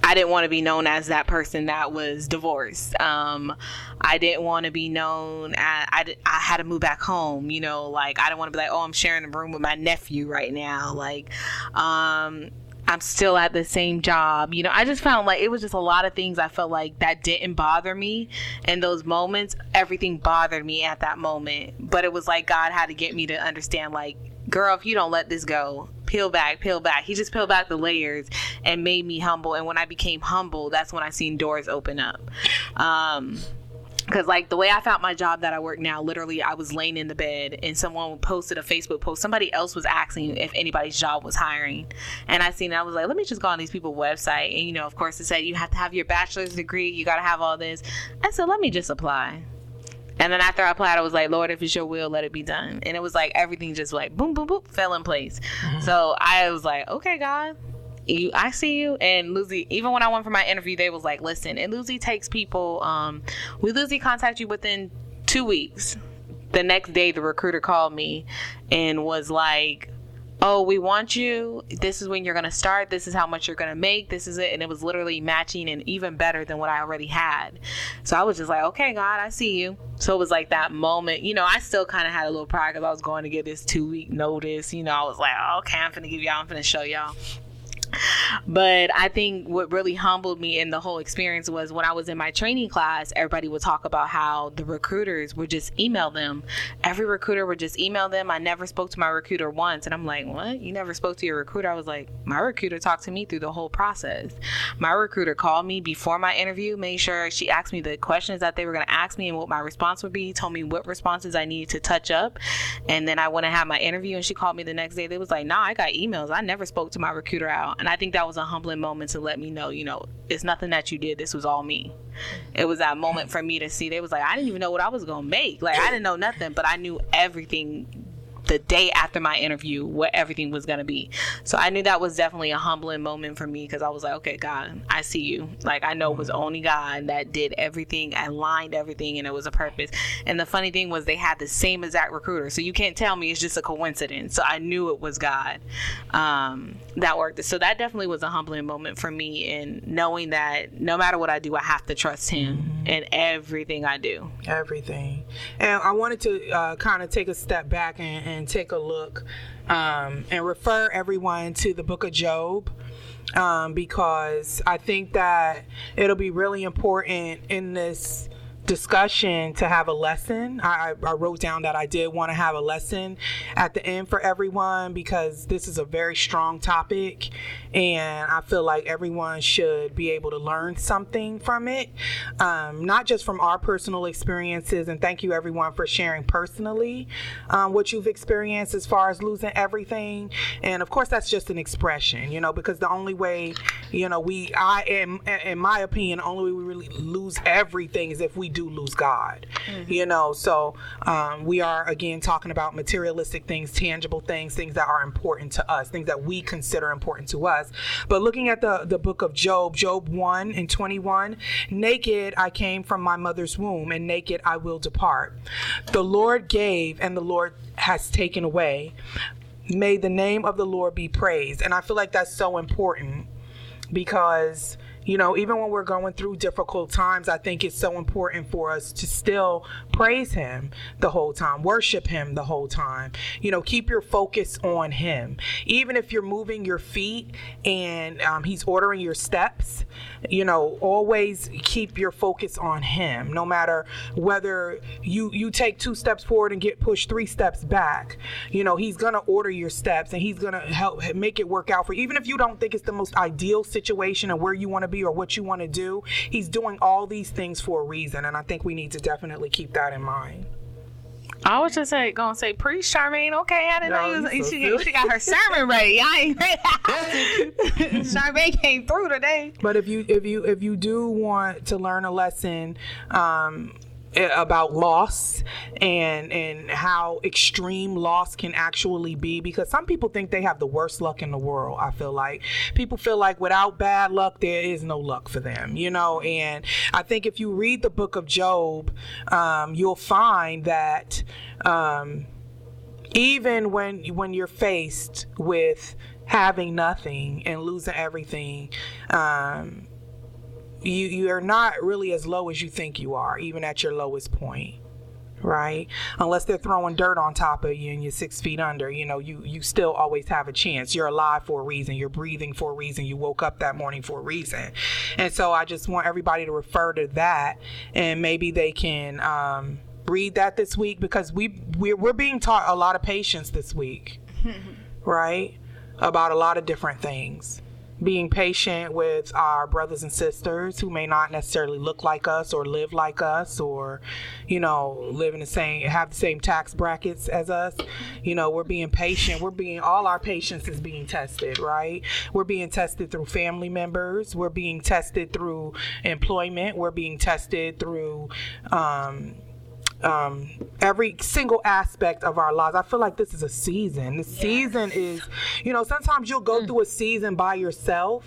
I didn't want to be known as that person that was divorced. Um, I didn't want to be known as, I, I had to move back home, you know, like I didn't want to be like, oh, I'm sharing a room with my nephew right now. Like, um, I'm still at the same job. You know, I just found like it was just a lot of things I felt like that didn't bother me. In those moments, everything bothered me at that moment. But it was like God had to get me to understand, like, girl, if you don't let this go, peel back, peel back. He just peeled back the layers and made me humble. And when I became humble, that's when I seen doors open up. Um, because like the way I found my job that I work now, literally I was laying in the bed and someone posted a Facebook post. Somebody else was asking if anybody's job was hiring, and I seen it. I was like, let me just go on these people's website, and you know, of course, it said you have to have your bachelor's degree, you got to have all this. I said, let me just apply. And then after I applied, I was like, Lord, if it's your will, let it be done. And it was like everything just like boom, boom, boom, fell in place. So I was like, okay, God, you, I see you. And Lucy, even when I went for my interview, they was like, listen, and Lucy takes people, um, we Lucy contact you within two weeks. The next day, the recruiter called me and was like, oh, we want you. This is when you're going to start. This is how much you're going to make. This is it. And it was literally matching and even better than what I already had. So I was just like, okay, God, I see you. So it was like that moment. You know, I still kind of had a little pride because I was going to get this two week notice. You know, I was like, oh, okay, I'm going to give y'all, I'm going to show y'all. But I think what really humbled me in the whole experience was when I was in my training class, everybody would talk about how the recruiters would just email them. Every recruiter would just email them. I never spoke to my recruiter once. And I'm like, what? You never spoke to your recruiter? I was like, my recruiter talked to me through the whole process. My recruiter called me before my interview, made sure she asked me the questions that they were going to ask me and what my response would be, told me what responses I needed to touch up. And then I went and had my interview and she called me the next day. They was like, nah, I got emails. I never spoke to my recruiter out. And I think that was a humbling moment to let me know, you know, it's nothing that you did. This was all me. It was that moment for me to see. They was like, I didn't even know what I was gonna make. Like I didn't know nothing, but I knew everything the day after my interview what everything was going to be. So I knew that was definitely a humbling moment for me because I was like, okay, God, I see you. Like I know it was only God that did everything and lined everything and it was a purpose. And the funny thing was they had the same exact recruiter. So you can't tell me it's just a coincidence. So I knew it was God um, that worked. So that definitely was a humbling moment for me in knowing that no matter what I do, I have to trust him in everything I do. everything. And I wanted to uh, kind of take a step back and, and take a look um, and refer everyone to the book of Job. Um, because I think that it'll be really important in this discussion to have a lesson. I, I wrote down that I did want to have a lesson at the end for everyone because this is a very strong topic and I feel like everyone should be able to learn something from it, um, not just from our personal experiences. And thank you everyone for sharing personally um, what you've experienced as far as losing everything. And of course, that's just an expression, you know, because the only way, you know, we, I am, in my opinion, the only way we really lose everything is if we do lose God, you know. So um, we are again talking about materialistic things, tangible things, things that are important to us, things that we consider important to us. But looking at the the book of Job, Job one and twenty one, naked I came from my mother's womb, and naked I will depart. The Lord gave, and the Lord has taken away. May the name of the Lord be praised. And I feel like that's so important because you know even when we're going through difficult times i think it's so important for us to still praise him the whole time worship him the whole time. You know keep your focus on him. Even if you're moving your feet and um, he's ordering your steps you know always keep your focus on him. No matter whether you you take two steps forward and get pushed three steps back you know he's gonna order your steps and he's gonna help make it work out for you. Even if you don't think it's the most ideal situation and where you want to be or what you want to do he's doing all these things for a reason and i think we need to definitely keep that in mind I was just say, gonna say, preach, Charmaine. Okay, I didn't No, know you was, so she, she got her sermon ready. I ain't Charmaine came through today. But if you if you if you do want to learn a lesson um, i- about loss and and how extreme loss can actually be, because some people think they have the worst luck in the world. I feel like people feel like without bad luck there is no luck for them, you know. And I think if you read the book of Job, um, you'll find that. Um, even when when you're faced with having nothing and losing everything um you you are not really as low as you think you are even at your lowest point right? Unless they're throwing dirt on top of you and you're six feet under you know you you still always have a chance. You're alive for a reason. You're breathing for a reason. You woke up that morning for a reason. And so i just want everybody to refer to that and maybe they can um read that this week because we we're, we're being taught a lot of patience this week right? About a lot of different things being patient with our brothers and sisters who may not necessarily look like us or live like us or you know live in the same have the same tax brackets as us. You know we're being patient. We're being all our patience is being tested right? We're being tested through family members. We're being tested through employment. We're being tested through um um, every single aspect of our lives. I feel like this is a season. This season is, you know, sometimes you'll go through a season by yourself.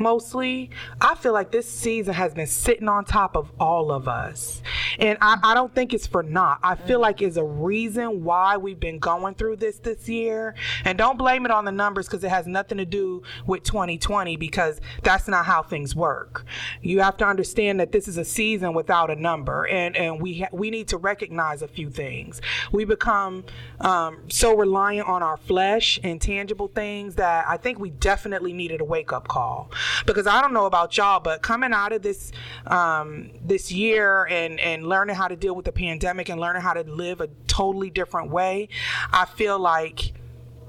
Mostly, I feel like this season has been sitting on top of all of us. And I, I don't think it's for naught. I feel like it's a reason why we've been going through this this year. And don't blame it on the numbers because it has nothing to do with 2020 because that's not how things work. You have to understand that this is a season without a number. And, and we, ha- we need to recognize a few things. We become um, so reliant on our flesh and tangible things that I think we definitely needed a wake up call. Because I don't know about y'all, but coming out of this um, this year and and learning how to deal with the pandemic and learning how to live a totally different way, I feel like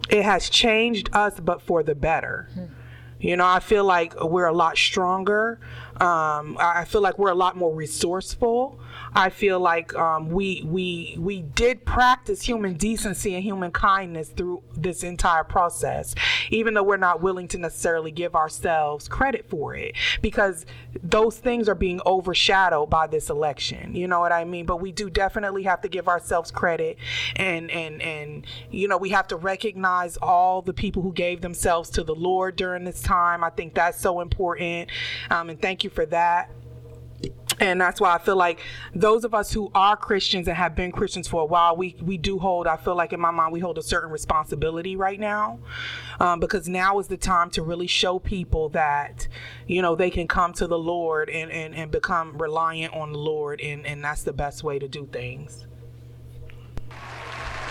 it has changed us, but for the better. Hmm. You know, I feel like we're a lot stronger. Um, I feel like we're a lot more resourceful. I feel like um, we we we did practice human decency and human kindness through this entire process, even though we're not willing to necessarily give ourselves credit for it, because those things are being overshadowed by this election. You know what I mean? But we do definitely have to give ourselves credit, and and and you know we have to recognize all the people who gave themselves to the Lord during this time. I think that's so important, um, and thank you for that. And that's why I feel like those of us who are Christians and have been Christians for a while, we, we do hold, I feel like in my mind, we hold a certain responsibility right now. Um, because now is the time to really show people that, you know, they can come to the Lord and, and, and become reliant on the Lord. And, and that's the best way to do things.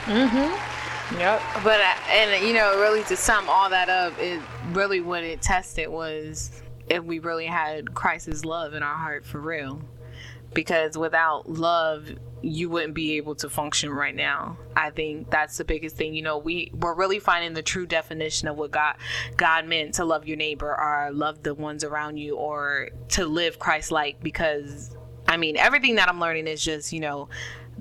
Mm-hmm. Yep. But I, and you know, really to sum all that up, it really what it tested was if we really had Christ's love in our heart for real. Because without love, you wouldn't be able to function right now. I think that's the biggest thing. You know, we we're really finding the true definition of what God God meant to love your neighbor or love the ones around you or to live Christ like because I mean, everything that I'm learning is just, you know,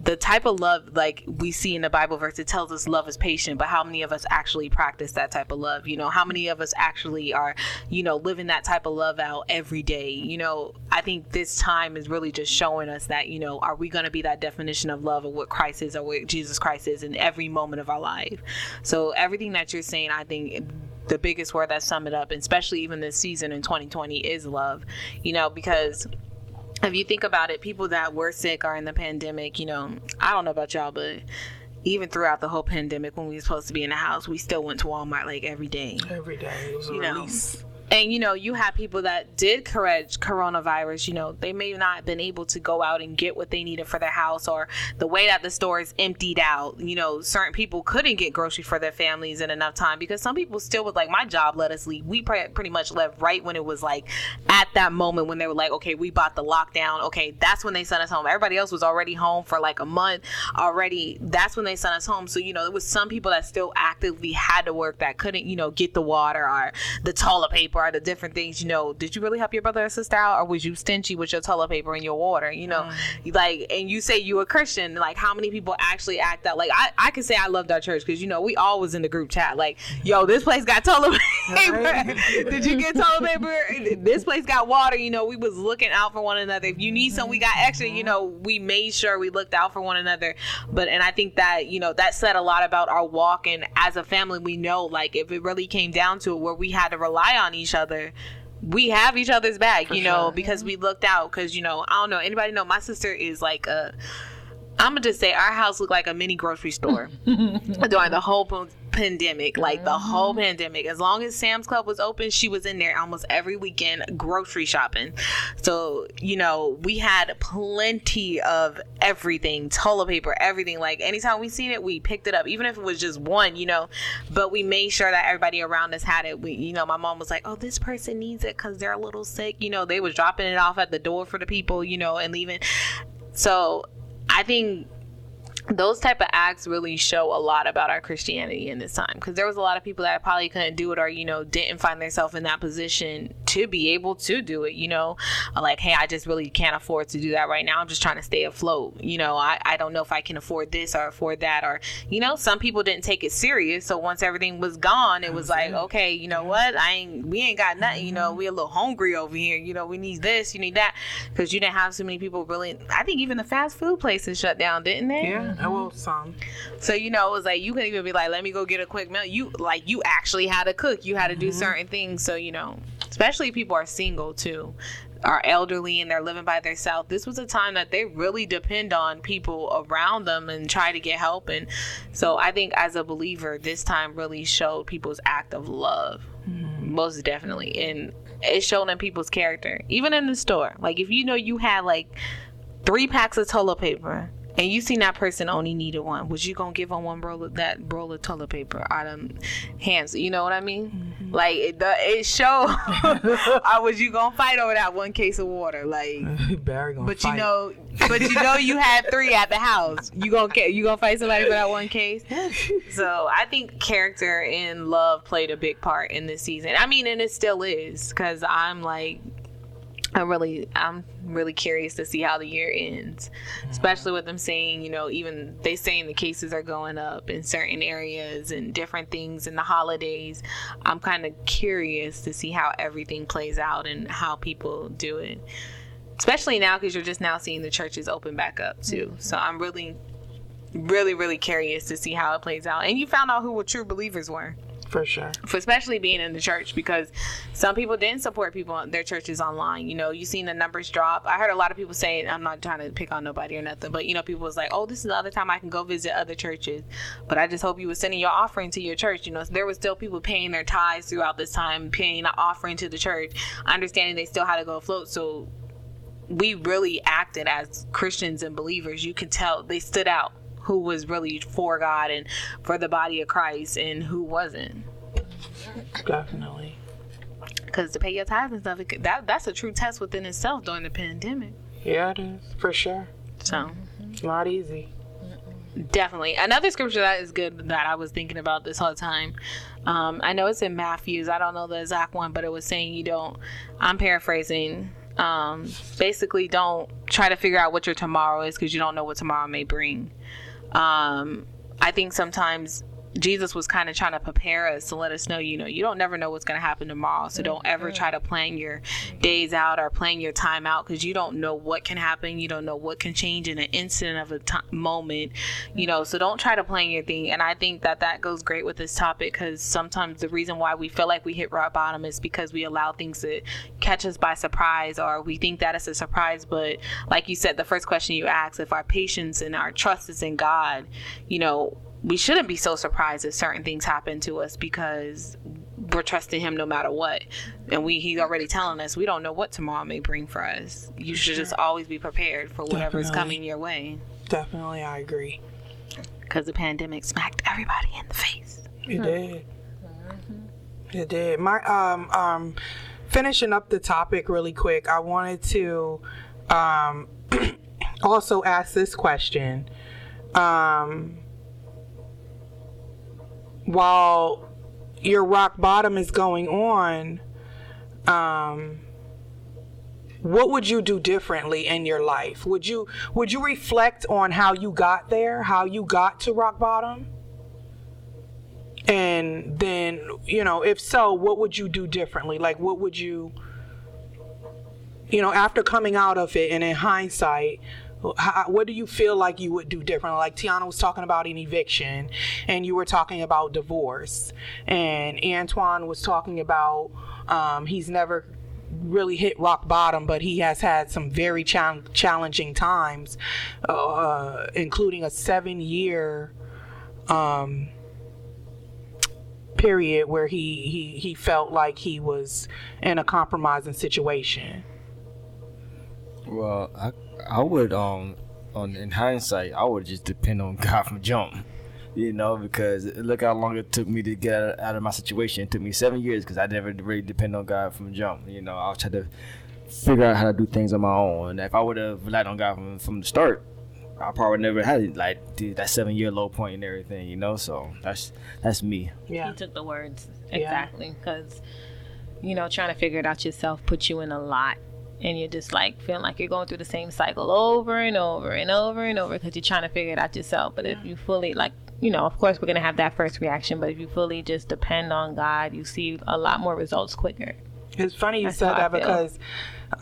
the type of love like we see in the Bible verse, it tells us love is patient, but how many of us actually practice that type of love? You know, how many of us actually are, you know, living that type of love out every day? You know, I think this time is really just showing us that, you know, are we going to be that definition of love or what Christ is or what Jesus Christ is in every moment of our life? So everything that you're saying, I think the biggest word that sum it up, especially even this season in 2020, is love. You know, because if you think about it, people that were sick are in the pandemic. You know, I don't know about y'all, but even throughout the whole pandemic, when we were supposed to be in the house, we still went to Walmart like every day. Every day. It was a You know. And you know, you have people that did correct coronavirus. You know, they may not have been able to go out and get what they needed for their house, or the way that the stores emptied out. You know, certain people couldn't get groceries for their families in enough time because some people still was like, my job let us leave. We pretty much left right when it was like at that moment when they were like, okay, we bought the lockdown. Okay, that's when they sent us home. Everybody else was already home for like a month already. That's when they sent us home. So you know, there was some people that still actively had to work that couldn't, you know, get the water or the toilet paper or the different things. You know, did you really help your brother or sister out, or was you stingy with your toilet paper and your water? You know, mm. like, and you say you a Christian. Like, how many people actually act out? Like, I, I can say I loved our church because you know we always in the group chat. Like, yo, this place got toilet paper. did you get toilet paper? This place got water. You know, we was looking out for one another. If you need some, we got mm-hmm. extra. You know, we made sure we looked out for one another. But and I think that you know that said a lot about our walk and as a family, we know like if it really came down to it, where we had to rely on each other. We have each other's back, you know, because we looked out. Because you know, I don't know anybody know. My sister is like a. I'm gonna just say our house looked like a mini grocery store during the whole pan- pandemic, like the whole mm-hmm. pandemic. As long as Sam's Club was open, she was in there almost every weekend grocery shopping. So, you know, we had plenty of everything, toilet paper, everything. Like anytime we seen it, we picked it up, even if it was just one, you know. But we made sure that everybody around us had it. We, you know, my mom was like, "Oh, this person needs it because they're a little sick." You know, they was dropping it off at the door for the people, you know, and leaving. So, I think those type of acts really show a lot about our Christianity in this time. Because there was a lot of people that probably couldn't do it or you know didn't find themselves in that position to be able to do it you know? Uh, like hey I just really can't afford to do that right now. I'm just trying to stay afloat. You know I, I don't know if I can afford this or afford that or you know some people didn't take it serious. So once everything was gone it was like okay you know what? I ain't we ain't got nothing you know? We a little hungry over here. You know we need this you need that. Because you didn't have so many people really I think even the fast food places shut down didn't they? Yeah, I mm-hmm. will some. so you know, it was like you couldn't even be like, "Let me go get a quick meal." You like you actually had to cook. You had to do certain things. So you know, especially if people are single too, are elderly and they're living by themselves. This was a time that they really depend on people around them and try to get help. And so I think as a believer, this time really showed people's act of love, mm-hmm. most definitely, and it showed in people's character, even in the store. Like if you know you had like three packs of toilet paper and you seen that person only needed one, was you gonna give them one roll of that roll of toilet paper out of hands? You know what I mean? Mm-hmm. Like it, the, it showed. or was you gonna fight over that one case of water? Like, Barry gonna but fight. you know, but you know you had three at the house. You gonna you gonna fight somebody for that one case? So I think character and love played a big part in this season. I mean, and it still is because I'm like. I really, I'm really curious to see how the year ends, mm-hmm. especially with them saying, you know, even they saying the cases are going up in certain areas and different things in the holidays. I'm kind of curious to see how everything plays out and how people do it, especially now because you're just now seeing the churches open back up too. Mm-hmm. So I'm really, really, really curious to see how it plays out. And you found out who what true believers were For sure. for especially being in the church because some people didn't support people in their churches online. You know, you seen the numbers drop. I heard a lot of people saying, I'm not trying to pick on nobody or nothing, but you know, people was like, oh, this is the other time I can go visit other churches. But I just hope you were sending your offering to your church. You know, there was still people paying their tithes throughout this time, paying an offering to the church, understanding they still had to go afloat. So we really acted as Christians and believers. You can tell they stood out who was really for God and for the body of Christ and who wasn't. Definitely. Because to pay your tithes and stuff, it, that that's a true test within itself during the pandemic. Yeah, it is. For sure. So It's not easy. definitely another scripture that is good that I was thinking about this whole time. Um, I know it's in Matthew's. I don't know the exact one, but it was saying you don't. I'm paraphrasing. Um, basically, don't try to figure out what your tomorrow is because you don't know what tomorrow may bring. Um, I think sometimes Jesus was kind of trying to prepare us to let us know, you know, you don't never know what's going to happen tomorrow. So don't ever try to plan your days out or plan your time out because you don't know what can happen. You don't know what can change in an instant of a moment, you know. So don't try to plan your thing. And I think that that goes great with this topic because sometimes the reason why we feel like we hit rock bottom is because we allow things to catch us by surprise or we think that it's a surprise. But like you said, the first question you asked, if our patience and our trust is in God, you know, we shouldn't be so surprised if certain things happen to us because we're trusting him no matter what and we he's already telling us we don't know what tomorrow may bring for us you should just always be prepared for whatever's Definitely. coming your way Definitely, I agree. because the pandemic smacked everybody in the face It did. It did. My um um finishing up the topic really quick, I wanted to um also ask this question. Um while your rock bottom is going on, um what would you do differently in your life? Would you would you reflect on how you got there, how you got to rock bottom? And then, you know, if so, what would you do differently? Like, what would you, you know, after coming out of it and in hindsight, how, what do you feel like you would do differently? Like Tiana was talking about an eviction, and you were talking about divorce, and Antoine was talking about um, he's never really hit rock bottom, but he has had some very chal- challenging times, uh, including a seven year. Um, period where he, he he felt like he was in a compromising situation. Well, I I would um on in hindsight I would just depend on God from jump. You know, because look how long it took me to get out of, my situation. It took me seven years because I never really depend on God from jump. You know, I was trying to figure out how to do things on my own. And if I would have relied on God from, from the start, I probably never had it, like dude, that seven year low point and everything. You know, so that's that's me. Yeah. You took the words exactly because you know trying to figure it out yourself puts you in a lot, and you're just like feeling like you're going through the same cycle over and over and over and over because you're trying to figure it out yourself. But if you fully like. You know, of course, we're gonna have that first reaction, but if you fully just depend on God, you see a lot more results quicker. It's funny you That's said that because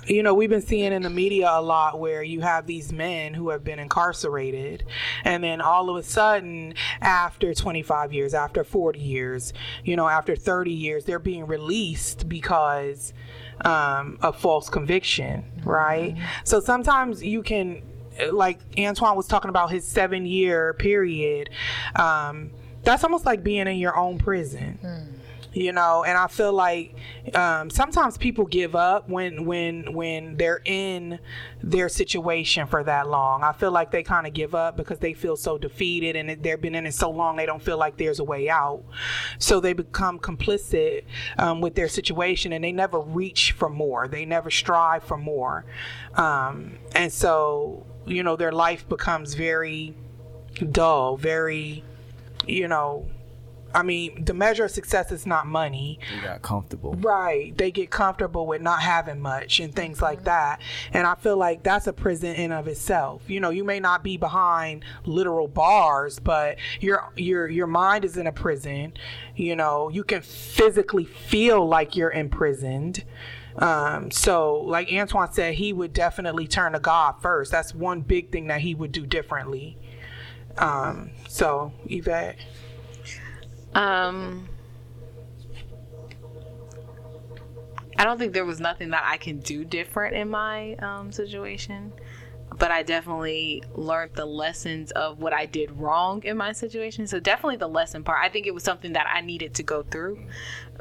you know we've been seeing in the media a lot where you have these men who have been incarcerated and then all of a sudden after 25 years after 40 years you know after 30 years they're being released because um, of false conviction right? So sometimes you can like antoine was talking about his seven year period um, that's almost like being in your own prison you know and i feel like um, sometimes people give up when when when they're in their situation for that long. I feel like they kind of give up because they feel so defeated and they've been in it so long they don't feel like there's a way out. So they become complicit um, with their situation and they never reach for more. They never strive for more. Um, and so you know their life becomes very dull very you know I mean, the measure of success is not money. You got comfortable. Right. They get comfortable with not having much and things like that. And I feel like that's a prison in of itself. You know, you may not be behind literal bars, but your your your mind is in a prison. You know, you can physically feel like you're imprisoned. Um, so like Antoine said, he would definitely turn to God first. That's one big thing that he would do differently. Um, so Yvette. Um, I don't think there was nothing that I can do different in my um, situation, but I definitely learned the lessons of what I did wrong in my situation. So definitely the lesson part. I think it was something that I needed to go through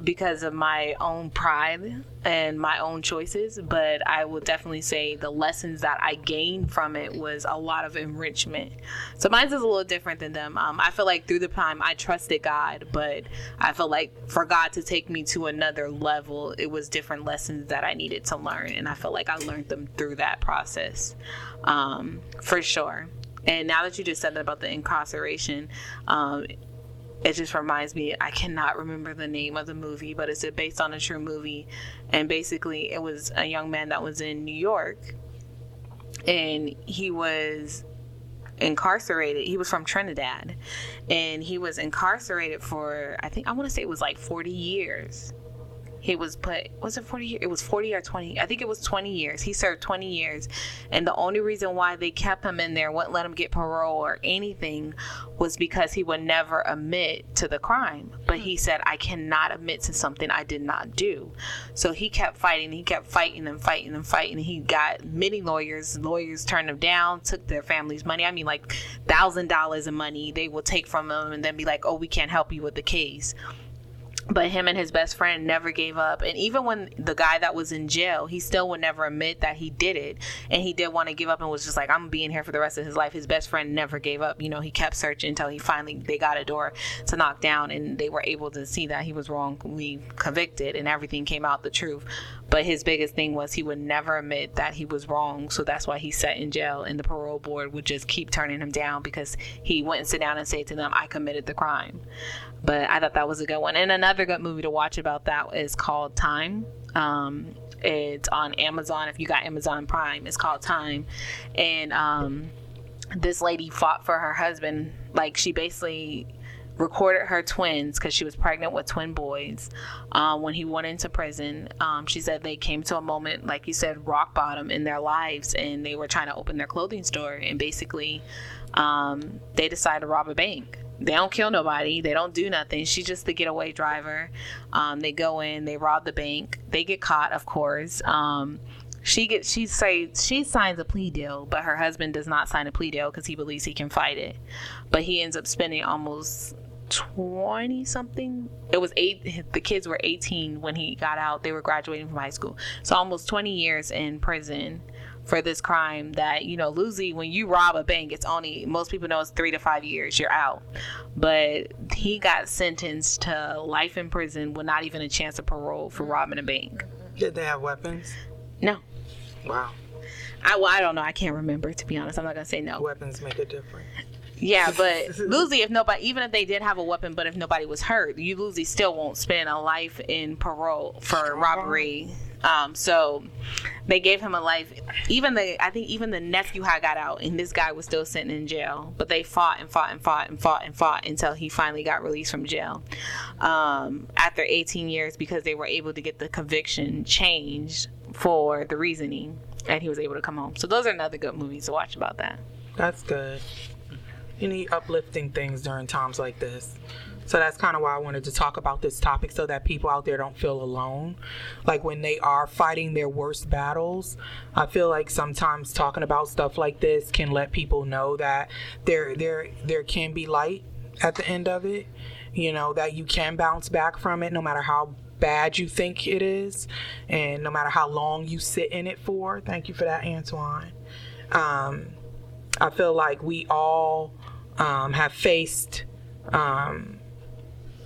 because of my own pride and my own choices. But I will definitely say the lessons that I gained from it was a lot of enrichment. So mine is a little different than them. Um, I feel like through the time I trusted God, but I feel like for God to take me to another level, it was different lessons that I needed to learn, and I feel like I learned them through that process, um, for sure. And now that you just said that about the incarceration, um, it just reminds me i cannot remember the name of the movie but it's based on a true movie. And basically it was a young man that was in new york and he was incarcerated. He was from trinidad and he was incarcerated for i think i want to say it was like 40 years he was put was it 40 years it was 40 or 20 i think it was 20 years. He served 20 years. And the only reason why they kept him in there wouldn't let him get parole or anything was because he would never admit to the crime. But he hmm. said i cannot admit to something i did not do. So he kept fighting he kept fighting and fighting and fighting. He got many lawyers lawyers turned him down took their family's money i mean like thousand dollars in money they will take from him and then be like oh we can't help you with the case but him and his best friend never gave up. And even when the guy that was in jail he still would never admit that he did it. And he did want to give up and was just like i'm being here for the rest of his life. His best friend never gave up. You know he kept searching until he finally they got a door to knock down and they were able to see that he was wrongly convicted and everything came out the truth. But his biggest thing was he would never admit that he was wrong. So that's why he sat in jail and the parole board would just keep turning him down because he wouldn't sit down and say to them i committed the crime. But I thought that was a good one. And another good movie to watch about that is called Time. Um, it's on Amazon. If you got Amazon Prime, it's called Time. And um, this lady fought for her husband. Like she basically recorded her twins because she was pregnant with twin boys um, when he went into prison um, she said they came to a moment like you said rock bottom in their lives and they were trying to open their clothing store and basically um, they decided to rob a bank they don't kill nobody. They don't do nothing. She's just the getaway driver. Um, they go in, they rob the bank. They get caught, of course. Um, she gets she say she signs a plea deal, but her husband does not sign a plea deal because he believes he can fight it. But he ends up spending almost 20 something it was eight the kids were 18 when he got out they were graduating from high school so almost 20 years in prison for this crime that you know Lucy when you rob a bank it's only most people know it's three to five years you're out. But he got sentenced to life in prison with not even a chance of parole for robbing a bank. Did they have weapons? no. Wow. I, well, I don't know. I can't remember to be honest. I'm not gonna say no. Weapons make a difference. yeah but Lucy if nobody even if they did have a weapon but if nobody was hurt you Lucy still won't spend a life in parole for robbery um, so they gave him a life. Even the I think even the nephew had got out, and this guy was still sitting in jail. But they fought and fought and fought and fought and fought until he finally got released from jail um, after 18 years because they were able to get the conviction changed for the reasoning, and he was able to come home. So those are another good movies to watch about that. That's good. Need uplifting things during times like this. So that's kind of why I wanted to talk about this topic so that people out there don't feel alone. Like when they are fighting their worst battles, I feel like sometimes talking about stuff like this can let people know that there there there can be light at the end of it. You know, that you can bounce back from it no matter how bad you think it is and no matter how long you sit in it for. Thank you for that, Antoine. Um, I feel like we all um, have faced um,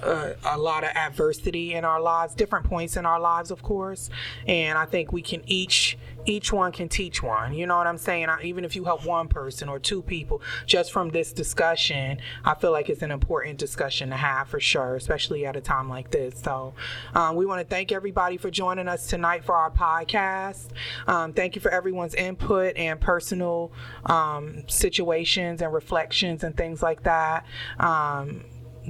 uh, a lot of adversity in our lives, different points in our lives, of course. And I think we can each each one can teach one. You know what I'm saying? I, even if you help one person or two people just from this discussion, I feel like it's an important discussion to have for sure, especially at a time like this. So um, we want to thank everybody for joining us tonight for our podcast. Um, thank you for everyone's input and personal um, situations and reflections and things like that. Um,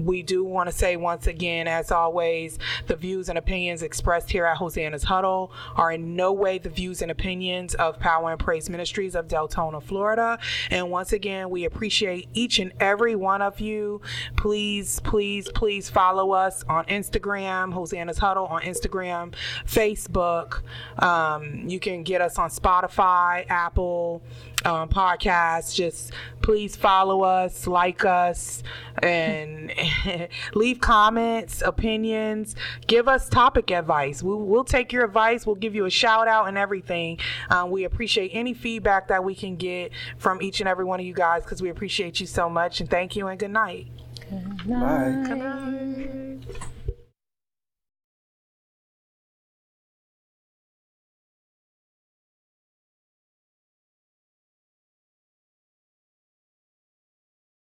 we do want to say once again, as always, the views and opinions expressed here at Hosanna's Huddle are in no way the views and opinions of Power and Praise Ministries of Deltona, Florida. And once again, we appreciate each and every one of you. Please, please, please follow us on Instagram, Hosanna's Huddle on Instagram, Facebook. Um, you can get us on Spotify, Apple um, podcast. Just please follow us, like us, and leave comments, opinions. Give us topic advice. We'll, we'll take your advice. We'll give you a shout out and everything. Um, we appreciate any feedback that we can get from each and every one of you guys because we appreciate you so much. And thank you and good night. Bye.